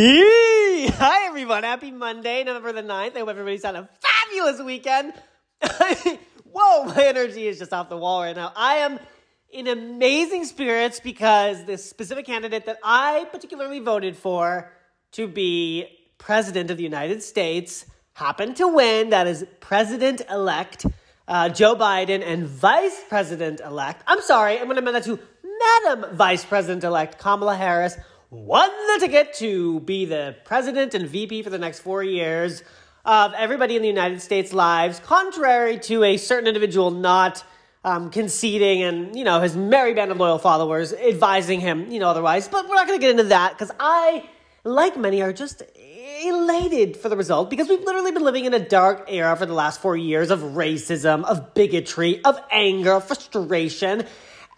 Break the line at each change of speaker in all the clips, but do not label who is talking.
Hi, everyone. Happy Monday, November the 9th. I hope everybody's had a fabulous weekend. Whoa, my energy is just off the wall right now. I am in amazing spirits because this specific candidate that I particularly voted for to be president of the United States happened to win. That is President elect uh, Joe Biden and Vice President elect. I'm sorry, I'm going to amend that to Madam Vice President elect Kamala Harris won the ticket to be the president and VP for the next four years of everybody in the United States' lives, contrary to a certain individual not um, conceding and, you know, his merry band of loyal followers advising him, you know, otherwise. But we're not going to get into that because I, like many, are just elated for the result because we've literally been living in a dark era for the last four years of racism, of bigotry, of anger, frustration.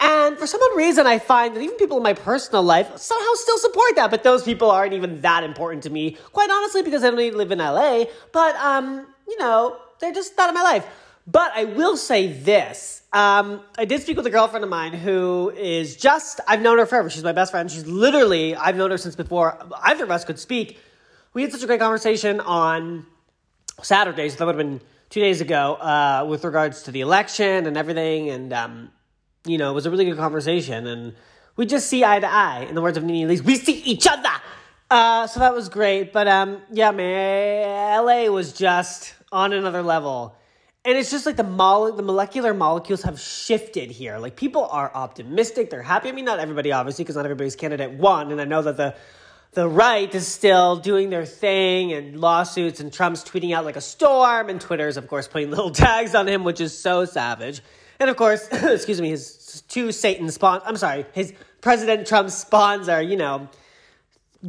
And for some reason, I find that even people in my personal life somehow still support that, but those people aren't even that important to me. Quite honestly, because I don't even live in LA, but, um, you know, they're just not in my life. But I will say this. Um, I did speak with a girlfriend of mine who is just, I've known her forever. She's my best friend. She's literally, I've known her since before either of us could speak. We had such a great conversation on Saturday, so that would have been two days ago, uh, with regards to the election and everything. And, um, you know, it was a really good conversation. And we just see eye to eye. In the words of Nene Leakes, we see each other. Uh, so that was great. But um, yeah, man, LA was just on another level. And it's just like the mole- the molecular molecules have shifted here. Like people are optimistic, they're happy. I mean, not everybody, obviously, because not everybody's candidate won. And I know that the the right is still doing their thing and lawsuits and Trump's tweeting out like a storm and Twitter's of course putting little tags on him, which is so savage. And of course, excuse me, his two Satan spawns, I'm sorry, his President Trump's spawns are, you know,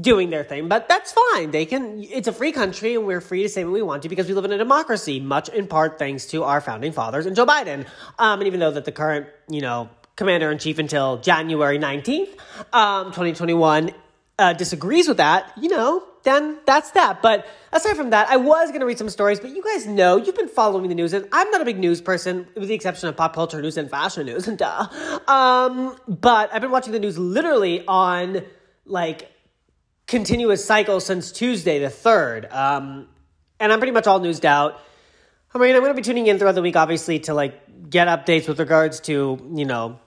doing their thing, but that's fine. They can, it's a free country and we're free to say what we want to because we live in a democracy, much in part thanks to our founding fathers and Joe Biden. Um, and even though that the current, you know, commander in chief until January 19th, um, 2021, uh, disagrees with that, you know, then that's that. But aside from that, I was going to read some stories, but you guys know, you've been following the news, and I'm not a big news person, with the exception of pop culture news and fashion news, and duh. Um, but I've been watching the news literally on, like, continuous cycle since Tuesday, the 3rd. Um, and I'm pretty much all newsed out. I mean, I'm going to be tuning in throughout the week, obviously, to, like, get updates with regards to, you know,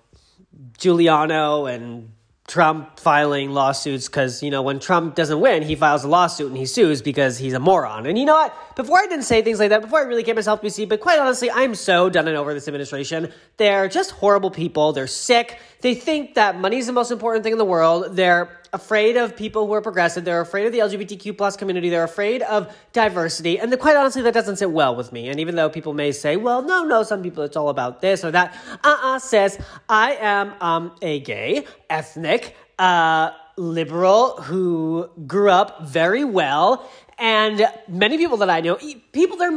Giuliani and Trump filing lawsuits because, you know, when Trump doesn't win, he files a lawsuit and he sues because he's a moron. And you know what? Before I didn't say things like that, before I really gave myself BC, but quite honestly, I'm so done and over this administration. They're just horrible people. They're sick. They think that money is the most important thing in the world. They're afraid of people who are progressive. They're afraid of the LGBTQ plus community. They're afraid of diversity. And the, quite honestly, that doesn't sit well with me. And even though people may say, well, no, no, some people it's all about this or that. Uh-uh, says I am um, a gay, ethnic, uh, liberal who grew up very well and many people that I know, people they're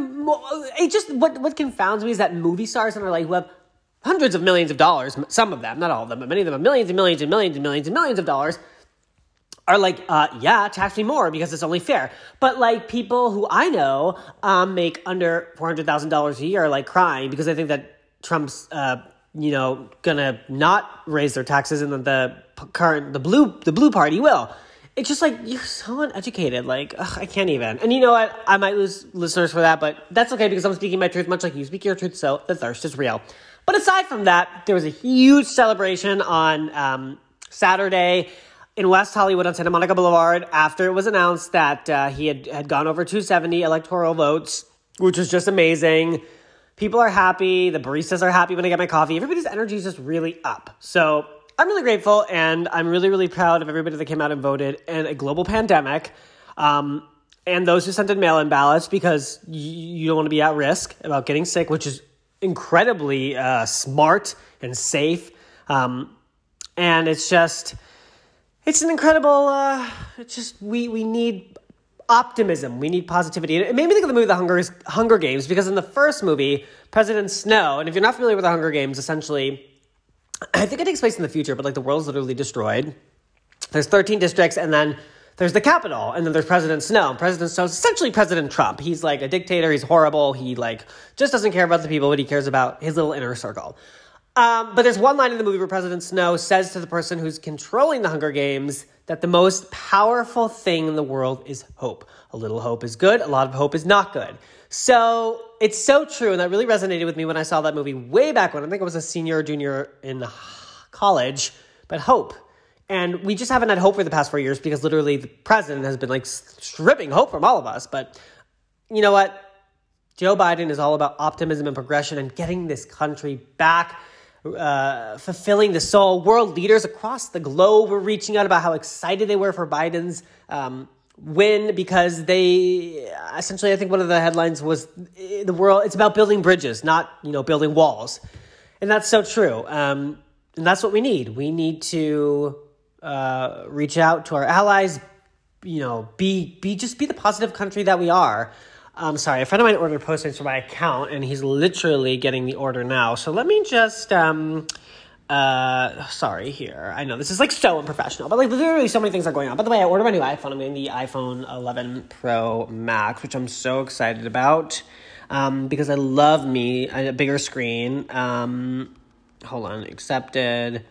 it just what what confounds me is that movie stars and are like who have hundreds of millions of dollars, some of them, not all of them, but many of them have millions and millions and millions and millions and millions of dollars are like, uh, yeah, tax me more because it's only fair. But like people who I know um, make under four hundred thousand dollars a year are like crying because they think that Trump's, uh, you know, gonna not raise their taxes and that the current the blue the blue party will. It's just like you're so uneducated. Like ugh, I can't even. And you know what? I might lose listeners for that, but that's okay because I'm speaking my truth, much like you speak your truth. So the thirst is real. But aside from that, there was a huge celebration on um, Saturday in West Hollywood on Santa Monica Boulevard after it was announced that uh, he had, had gone over 270 electoral votes, which was just amazing. People are happy. The baristas are happy when I get my coffee. Everybody's energy is just really up. So I'm really grateful and I'm really, really proud of everybody that came out and voted in a global pandemic. Um, and those who sent in mail in ballots because you, you don't want to be at risk about getting sick, which is incredibly uh, smart and safe. Um, and it's just it's an incredible. Uh, it's just we we need optimism. We need positivity. It made me think of the movie The Hunger Hunger Games because in the first movie, President Snow, and if you're not familiar with the Hunger Games, essentially, I think it takes place in the future, but like the world's literally destroyed. There's 13 districts, and then there's the capital, and then there's President Snow. President Snow is essentially President Trump. He's like a dictator. He's horrible. He like just doesn't care about the people, but he cares about his little inner circle. Um, but there's one line in the movie where President Snow says to the person who's controlling the Hunger Games that the most powerful thing in the world is hope. A little hope is good, a lot of hope is not good. So it's so true, and that really resonated with me when I saw that movie way back when I think I was a senior or junior in college. But hope. And we just haven't had hope for the past four years because literally the president has been like stripping hope from all of us. But you know what? Joe Biden is all about optimism and progression and getting this country back uh, fulfilling the soul. World leaders across the globe were reaching out about how excited they were for Biden's um, win because they essentially, I think one of the headlines was the world. It's about building bridges, not you know building walls, and that's so true. Um, and that's what we need. We need to uh, reach out to our allies. You know, be be just be the positive country that we are. I'm sorry, a friend of mine ordered postings for my account, and he's literally getting the order now. So let me just, um, uh, sorry here. I know this is like so unprofessional, but like literally so many things are going on. By the way, I ordered my new iPhone. I'm getting the iPhone 11 Pro Max, which I'm so excited about um, because I love me a bigger screen. Um, hold on, accepted.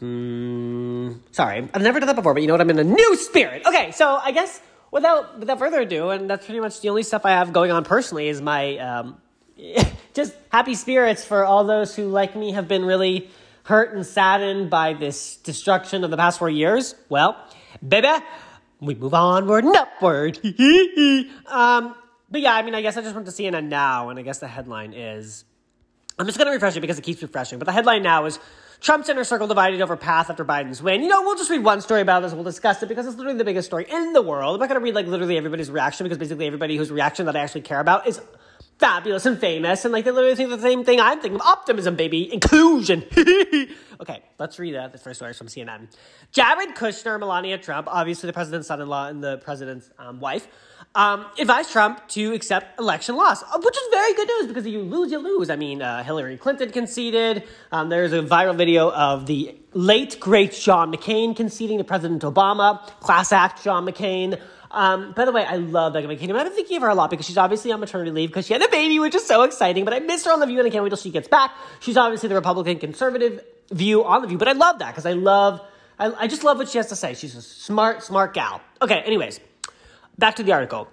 Hmm, sorry, I've never done that before, but you know what? I'm in a new spirit. Okay, so I guess without without further ado, and that's pretty much the only stuff I have going on personally is my um, just happy spirits for all those who, like me, have been really hurt and saddened by this destruction of the past four years. Well, baby, we move onward and upward. um, but yeah, I mean, I guess I just went to CNN now, and I guess the headline is. I'm just going to refresh it because it keeps refreshing. But the headline now is Trump's inner circle divided over path after Biden's win. You know, we'll just read one story about this. We'll discuss it because it's literally the biggest story in the world. I'm not going to read like literally everybody's reaction because basically everybody whose reaction that I actually care about is fabulous and famous, and like they literally think the same thing I'm thinking of optimism, baby, inclusion. okay, let's read that. The first story from CNN. Jared Kushner, Melania Trump, obviously the president's son-in-law and the president's um, wife, um, advised Trump to accept election loss, uh, which is very good news because if you lose, you lose. I mean, uh, Hillary Clinton conceded. Um, there's a viral video of the late great John McCain conceding to President Obama. Class act John McCain. Um, by the way, I love Meghan McCain. I've been thinking of her a lot because she's obviously on maternity leave because she had a baby, which is so exciting. But I missed her on The View and I can't wait till she gets back. She's obviously the Republican conservative view on The View, but I love that because I love, I, I just love what she has to say. She's a smart, smart gal. Okay, anyways, back to the article.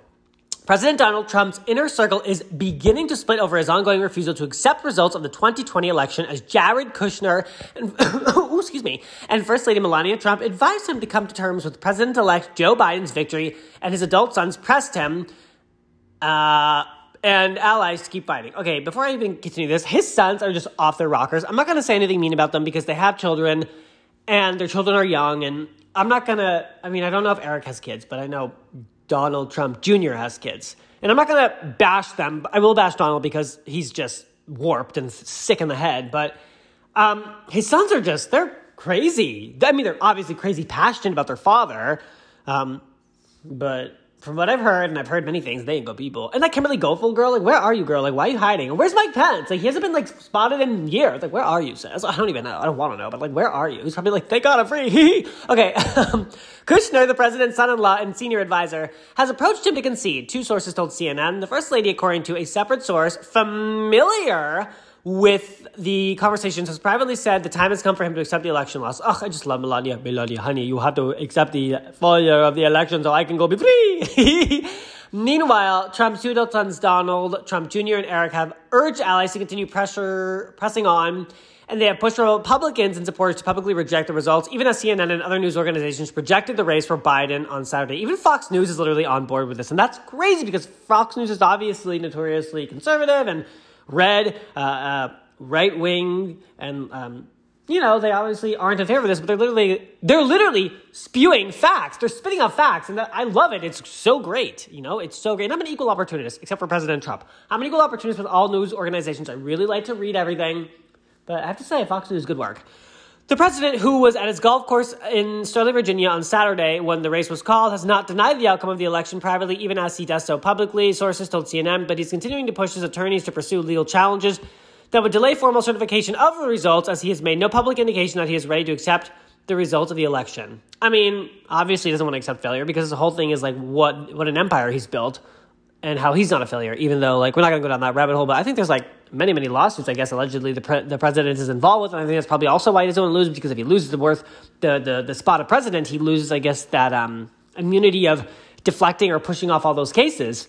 President Donald Trump's inner circle is beginning to split over his ongoing refusal to accept results of the 2020 election as Jared Kushner and, excuse me, and First Lady Melania Trump advised him to come to terms with President-elect Joe Biden's victory, and his adult sons pressed him uh, and allies to keep fighting. Okay, before I even continue this, his sons are just off their rockers. I'm not going to say anything mean about them because they have children, and their children are young, and I'm not going to, I mean, I don't know if Eric has kids, but I know Donald Trump Jr. has kids. And I'm not going to bash them. I will bash Donald because he's just warped and sick in the head. But um, his sons are just, they're crazy. I mean, they're obviously crazy passionate about their father. Um, but from what I've heard, and I've heard many things, they ain't good people. And that Kimberly Guilfoyle girl, like, where are you, girl? Like, why are you hiding? Where's Mike Pence? Like, he hasn't been like spotted in years. Like, where are you, sis? I don't even know. I don't want to know, but like, where are you? He's probably like, thank God I'm free. okay. Um, Kushner, the president's son-in-law and senior advisor, has approached him to concede. Two sources told CNN. The first lady, according to a separate source, familiar with the conversations has privately said the time has come for him to accept the election loss. Oh, I just love Melania. Melania, honey, you have to accept the failure of the election so I can go be free. Meanwhile, Trump's adult sons, Donald Trump Jr. and Eric, have urged allies to continue pressure, pressing on, and they have pushed Republicans and supporters to publicly reject the results, even as CNN and other news organizations projected the race for Biden on Saturday. Even Fox News is literally on board with this, and that's crazy because Fox News is obviously notoriously conservative and red, uh, uh, right wing, and um, you know they obviously aren't in favor of this, but they're literally they're literally spewing facts. They're spitting out facts, and I love it. It's so great. You know, it's so great. And I'm an equal opportunist, except for President Trump. I'm an equal opportunist with all news organizations. I really like to read everything, but I have to say, Fox News good work. The president, who was at his golf course in Sterling, Virginia on Saturday when the race was called, has not denied the outcome of the election privately, even as he does so publicly, sources told CNN, but he's continuing to push his attorneys to pursue legal challenges that would delay formal certification of the results, as he has made no public indication that he is ready to accept the results of the election. I mean, obviously he doesn't want to accept failure because the whole thing is like what what an empire he's built and how he's not a failure, even though like we're not going to go down that rabbit hole. But I think there's like many many lawsuits. I guess allegedly the pre- the president is involved with, and I think that's probably also why he doesn't lose because if he loses the worth the the the spot of president, he loses I guess that um, immunity of deflecting or pushing off all those cases.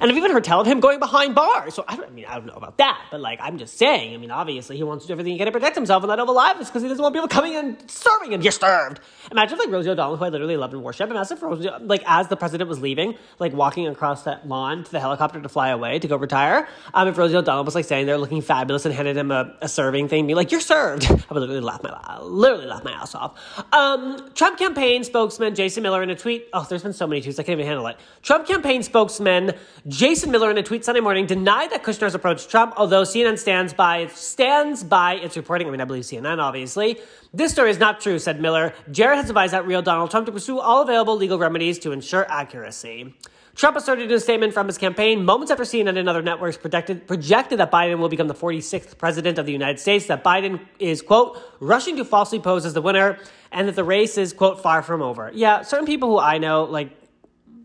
And I've even heard tell of him going behind bars. So I, don't, I mean, I don't know about that, but like, I'm just saying. I mean, obviously, he wants to do everything he can to protect himself and not Oval Office because he doesn't want people coming and serving him. You're served. Imagine like Rosie O'Donnell, who I literally loved and worship, and as if Rosie, like as the president was leaving, like walking across that lawn to the helicopter to fly away to go retire. Um, if Rosie O'Donnell was like standing there looking fabulous and handed him a, a serving thing, be like, "You're served," I would literally laugh my literally laugh my ass off. Um, Trump campaign spokesman Jason Miller in a tweet. Oh, there's been so many tweets I can't even handle it. Trump campaign spokesman Jason Miller in a tweet Sunday morning denied that Kushner's approached Trump, although CNN stands by stands by its reporting. I mean, I believe CNN, obviously. This story is not true, said Miller. Jared has advised that real Donald Trump to pursue all available legal remedies to ensure accuracy. Trump asserted in a statement from his campaign moments after CNN and other networks projected, projected that Biden will become the 46th president of the United States, that Biden is, quote, rushing to falsely pose as the winner, and that the race is, quote, far from over. Yeah, certain people who I know, like,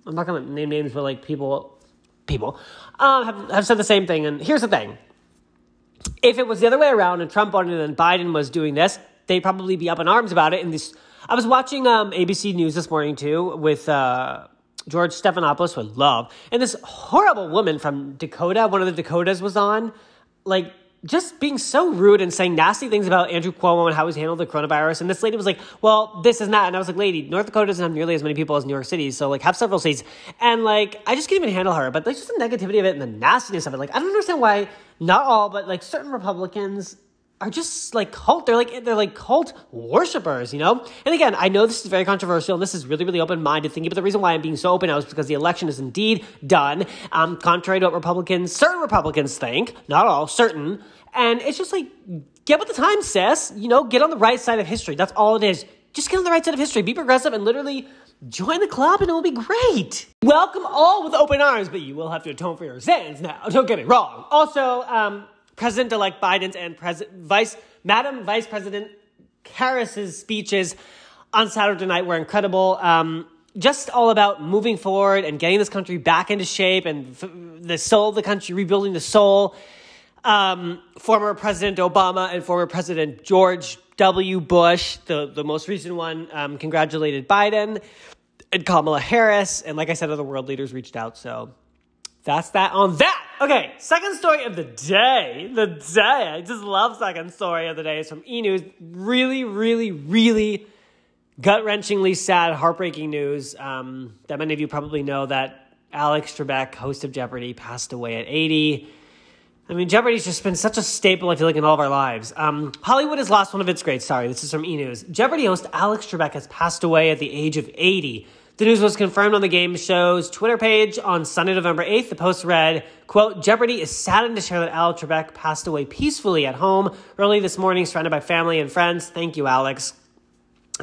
I'm not going to name names, but like people, people, um, have, have said the same thing. And here's the thing if it was the other way around and Trump won and Biden was doing this, they'd probably be up in arms about it. And this, I was watching um, ABC News this morning too with uh, George Stephanopoulos, I love, and this horrible woman from Dakota, one of the Dakotas, was on, like just being so rude and saying nasty things about Andrew Cuomo and how he's handled the coronavirus. And this lady was like, "Well, this is not." And I was like, "Lady, North Dakota doesn't have nearly as many people as New York City, so like have several states." And like, I just can't even handle her. But like, just the negativity of it and the nastiness of it. Like, I don't understand why not all, but like certain Republicans are just like cult. They're like they're like cult worshippers, you know. And again, I know this is very controversial, and this is really really open minded thinking. But the reason why I'm being so open now is because the election is indeed done, um, contrary to what Republicans, certain Republicans think, not all, certain. And it's just like get with the times, sis. You know, get on the right side of history. That's all it is. Just get on the right side of history. Be progressive and literally join the club and it will be great. Welcome all with open arms, but you will have to atone for your sins now. Don't get me wrong. Also, um, President-elect Biden's and Pres- Vice Madam Vice President Harris's speeches on Saturday night were incredible. Um, just all about moving forward and getting this country back into shape and f- the soul of the country, rebuilding the soul. Um, former President Obama and former President George W. Bush, the, the most recent one, um, congratulated Biden and Kamala Harris. And like I said, other world leaders reached out. So that's that on that. Okay, second story of the day. The day. I just love second story of the day. It's from E News. Really, really, really gut wrenchingly sad, heartbreaking news um, that many of you probably know that Alex Trebek, host of Jeopardy, passed away at 80. I mean, Jeopardy's just been such a staple, I feel like, in all of our lives. Um, Hollywood has lost one of its greats. Sorry, this is from E News. Jeopardy host Alex Trebek has passed away at the age of 80. The news was confirmed on the game show's Twitter page on Sunday, November 8th. The post read, quote, Jeopardy is saddened to share that Alex Trebek passed away peacefully at home early this morning, surrounded by family and friends. Thank you, Alex.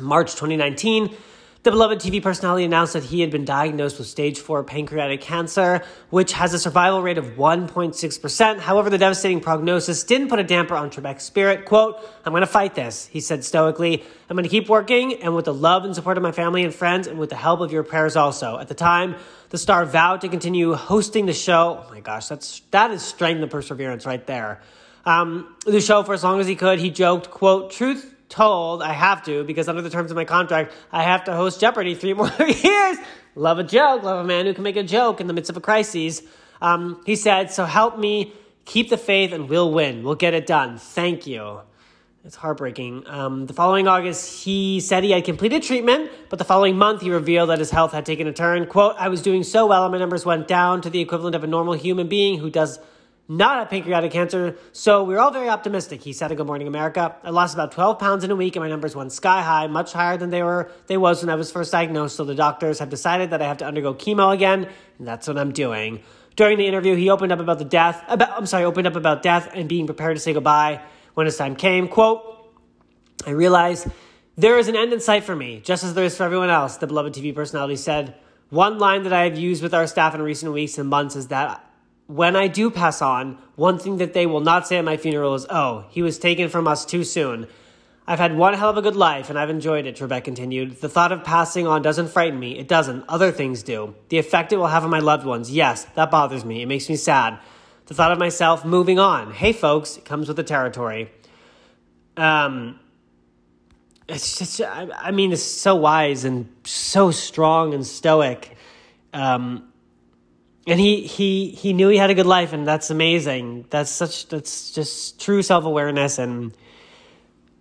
March 2019, the beloved TV personality announced that he had been diagnosed with stage 4 pancreatic cancer, which has a survival rate of 1.6%. However, the devastating prognosis didn't put a damper on Trebek's spirit. Quote, I'm going to fight this, he said stoically. I'm going to keep working, and with the love and support of my family and friends, and with the help of your prayers also. At the time, the star vowed to continue hosting the show. Oh my gosh, that's, that is strength and perseverance right there. Um, the show for as long as he could. He joked, quote, truth told I have to because under the terms of my contract, I have to host Jeopardy three more years. Love a joke, love a man who can make a joke in the midst of a crisis. Um, he said, So help me keep the faith and we'll win. We'll get it done. Thank you. It's heartbreaking. Um, the following August, he said he had completed treatment, but the following month, he revealed that his health had taken a turn. Quote, I was doing so well and my numbers went down to the equivalent of a normal human being who does not have pancreatic cancer, so we are all very optimistic, he said in Good Morning America. I lost about 12 pounds in a week and my numbers went sky high, much higher than they were they was when I was first diagnosed, so the doctors have decided that I have to undergo chemo again, and that's what I'm doing. During the interview, he opened up about the death, about, I'm sorry, opened up about death and being prepared to say goodbye when his time came. Quote, I realized there is an end in sight for me, just as there is for everyone else, the beloved TV personality said. One line that I have used with our staff in recent weeks and months is that when I do pass on, one thing that they will not say at my funeral is, oh, he was taken from us too soon. I've had one hell of a good life and I've enjoyed it, Trebek continued. The thought of passing on doesn't frighten me. It doesn't. Other things do. The effect it will have on my loved ones, yes, that bothers me. It makes me sad. The thought of myself moving on. Hey, folks, it comes with the territory. Um, it's just, I, I mean, it's so wise and so strong and stoic. Um, and he he he knew he had a good life and that's amazing. That's such that's just true self-awareness and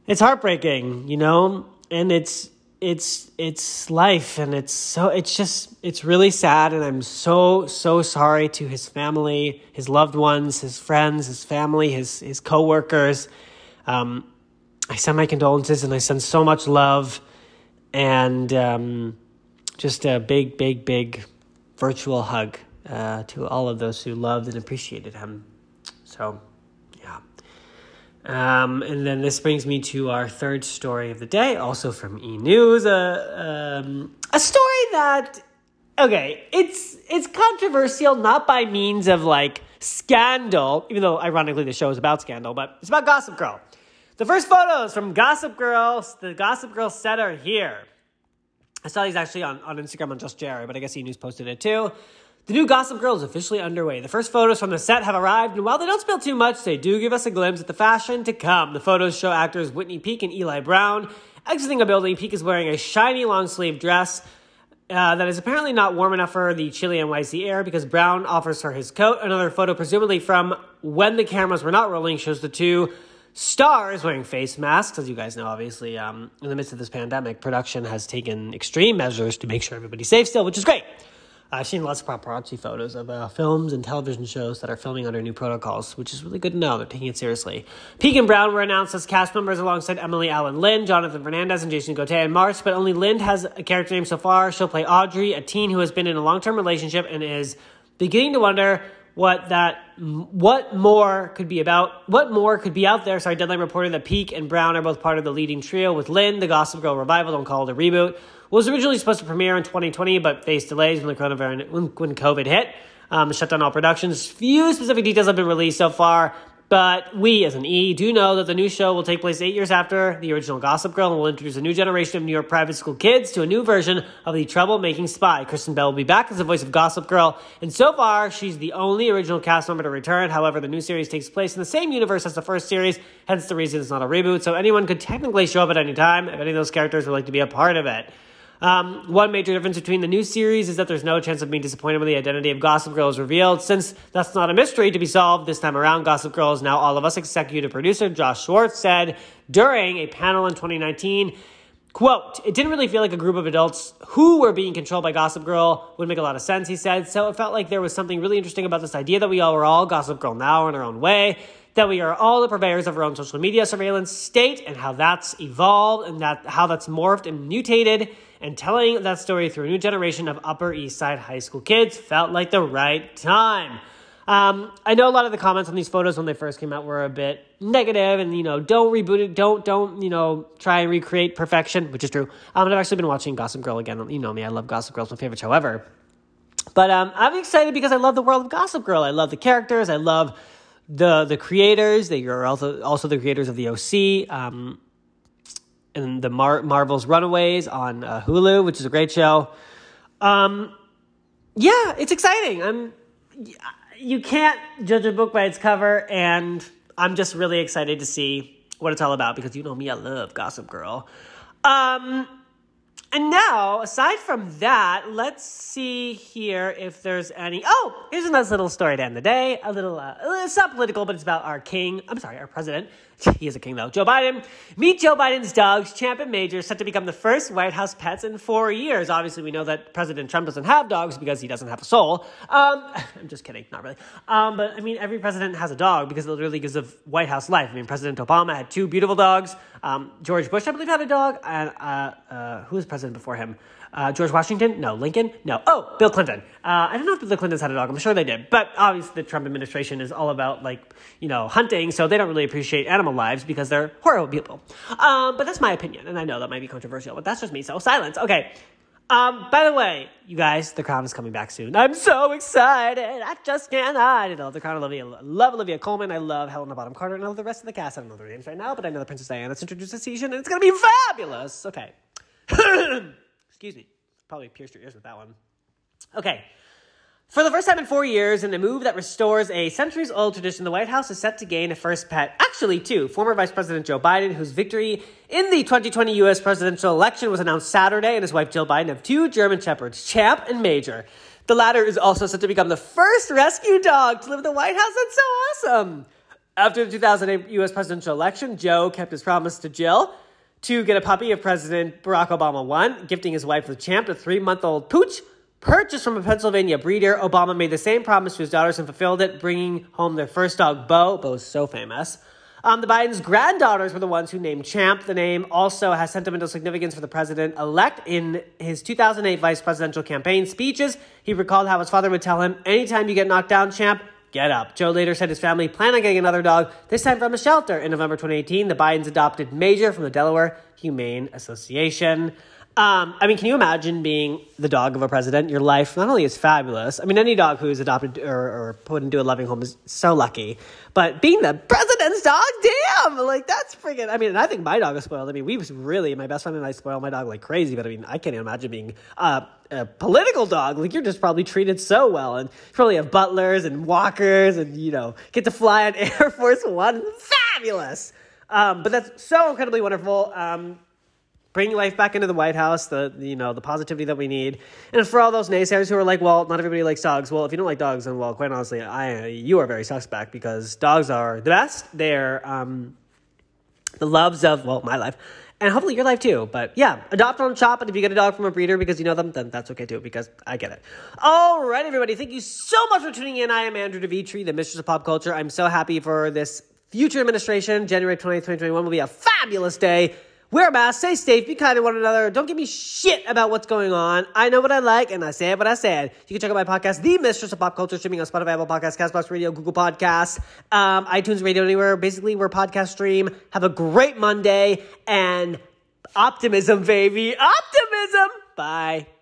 it's heartbreaking you know? And it's it's it's life and it's so it's just it's really sad and i'm so so sorry to his family his loved ones his friends his family his his coworkers. Um i send my condolences and i send so much love and um just a big big big virtual hug uh, to all of those who loved and appreciated him. So, yeah. Um, and then this brings me to our third story of the day, also from E News. Uh, um, a story that, okay, it's it's controversial, not by means of like scandal, even though ironically the show is about scandal, but it's about Gossip Girl. The first photos from Gossip Girl, the Gossip Girl set are here. I saw these actually on, on Instagram on Just Jared, but I guess E News posted it too. The new Gossip Girl is officially underway. The first photos from the set have arrived, and while they don't spill too much, they do give us a glimpse at the fashion to come. The photos show actors Whitney Peak and Eli Brown exiting a building. Peak is wearing a shiny long sleeve dress. Uh, that is apparently not warm enough for the chilly NYC air because Brown offers her his coat. Another photo, presumably from when the cameras were not rolling, shows the two stars wearing face masks. As you guys know, obviously, um, in the midst of this pandemic, production has taken extreme measures to make sure everybody's safe still, which is great. I've seen lots of paparazzi photos of uh, films and television shows that are filming under new protocols, which is really good to know. They're taking it seriously. Peak and Brown were announced as cast members alongside Emily Alyn Lind, Jonathan Fernandez, and Jason Gotay in March, but only Lind has a character name so far. She'll play Audrey, a teen who has been in a long term relationship and is beginning to wonder what that what more could be about what more could be out there sorry deadline reported that peak and brown are both part of the leading trio with lynn the gossip girl revival don't call it a reboot was originally supposed to premiere in 2020 but faced delays when the coronavirus when, covid hit um, shut down all productions few specific details have been released so far but we, as an E, do know that the new show will take place eight years after the original Gossip Girl and will introduce a new generation of New York private school kids to a new version of the troublemaking spy. Kristen Bell will be back as the voice of Gossip Girl, and so far, she's the only original cast member to return. However, the new series takes place in the same universe as the first series, hence the reason it's not a reboot, so anyone could technically show up at any time if any of those characters would like to be a part of it. Um, one major difference between the new series is that there's no chance of being disappointed when the identity of Gossip Girl is revealed. Since that's not a mystery to be solved this time around, Gossip Girl is now all of us. Executive producer Josh Schwartz said during a panel in 2019. Quote, it didn't really feel like a group of adults who were being controlled by Gossip Girl would make a lot of sense, he said. So it felt like there was something really interesting about this idea that we all were all Gossip Girl now in our own way that we are all the purveyors of our own social media surveillance state and how that's evolved and that how that's morphed and mutated and telling that story through a new generation of Upper East Side high school kids felt like the right time. Um, I know a lot of the comments on these photos when they first came out were a bit negative, and you know, don't reboot it, don't don't you know try and recreate perfection, which is true. Um, I've actually been watching Gossip Girl again. You know me, I love Gossip Girl; it's my favorite show ever. But um, I'm excited because I love the world of Gossip Girl. I love the characters. I love the the creators. They are also also the creators of the OC. Um, and the Mar- Marvel's Runaways on uh, Hulu, which is a great show. Um, yeah, it's exciting. I'm. You can't judge a book by its cover, and I'm just really excited to see what it's all about because you know me, I love Gossip Girl. Um, and now, aside from that, let's see here if there's any. Oh, here's a nice little story to end the day. A little, uh, it's not political, but it's about our king. I'm sorry, our president. He is a king, though. Joe Biden. Meet Joe Biden's dogs, Champ and Major, set to become the first White House pets in four years. Obviously, we know that President Trump doesn't have dogs because he doesn't have a soul. Um, I'm just kidding, not really. Um, but I mean, every president has a dog because it literally gives of White House life. I mean, President Obama had two beautiful dogs. Um, George Bush, I believe, had a dog. And uh, uh, who was president before him? Uh, George Washington? No. Lincoln? No. Oh, Bill Clinton. Uh, I don't know if the Clintons had a dog. I'm sure they did. But obviously, the Trump administration is all about, like, you know, hunting, so they don't really appreciate animal lives because they're horrible people. Um, but that's my opinion, and I know that might be controversial, but that's just me, so silence. Okay. Um, by the way, you guys, The Crown is coming back soon. I'm so excited. I just can't hide. I love The Crown. Olivia, love Olivia Colman. I love Helena Bonham Carter. And I love the rest of the cast. I don't know their names right now, but I know the Princess Diana that's introduced this season, and it's gonna be fabulous. Okay. Excuse me. Probably pierced your ears with that one. Okay. For the first time in four years, in a move that restores a centuries old tradition, the White House is set to gain a first pet. Actually, two. Former Vice President Joe Biden, whose victory in the 2020 U.S. presidential election was announced Saturday, and his wife Jill Biden have two German Shepherds, Champ and Major. The latter is also set to become the first rescue dog to live in the White House. That's so awesome. After the 2008 U.S. presidential election, Joe kept his promise to Jill to get a puppy if President Barack Obama won, gifting his wife the Champ, a three month old pooch Purchased from a Pennsylvania breeder, Obama made the same promise to his daughters and fulfilled it, bringing home their first dog, Bo. Bo's so famous. Um, the Biden's granddaughters were the ones who named Champ. The name also has sentimental significance for the president elect. In his 2008 vice presidential campaign speeches, he recalled how his father would tell him, Anytime you get knocked down, Champ, get up. Joe later said his family planned on getting another dog, this time from a shelter. In November 2018, the Bidens adopted Major from the Delaware Humane Association. Um, I mean, can you imagine being the dog of a president? Your life not only is fabulous. I mean, any dog who's adopted or, or put into a loving home is so lucky. But being the president's dog, damn, like that's freaking. I mean, and I think my dog is spoiled. I mean, we was really my best friend and I spoil my dog like crazy. But I mean, I can't imagine being uh, a political dog. Like you're just probably treated so well, and you probably have butlers and walkers, and you know, get to fly on Air Force One. Fabulous. Um, but that's so incredibly wonderful. Um, bring life back into the White House, the you know the positivity that we need, and for all those naysayers who are like, well, not everybody likes dogs. Well, if you don't like dogs, then well, quite honestly, I you are very suspect because dogs are the best. They're um, the loves of well my life. And hopefully your life too. But yeah, adopt on shop. And if you get a dog from a breeder because you know them, then that's okay too, because I get it. All right, everybody. Thank you so much for tuning in. I am Andrew DeVitri, the mistress of pop culture. I'm so happy for this future administration. January 20th, 2021 will be a fabulous day. Mask, stay safe, be kind to one another. Don't give me shit about what's going on. I know what I like, and I say what I said. You can check out my podcast, The Mistress of Pop Culture, streaming on Spotify, Apple Podcasts, Castbox Radio, Google Podcasts, um, iTunes Radio, anywhere. Basically, we're podcast stream. Have a great Monday, and optimism, baby. Optimism. Bye.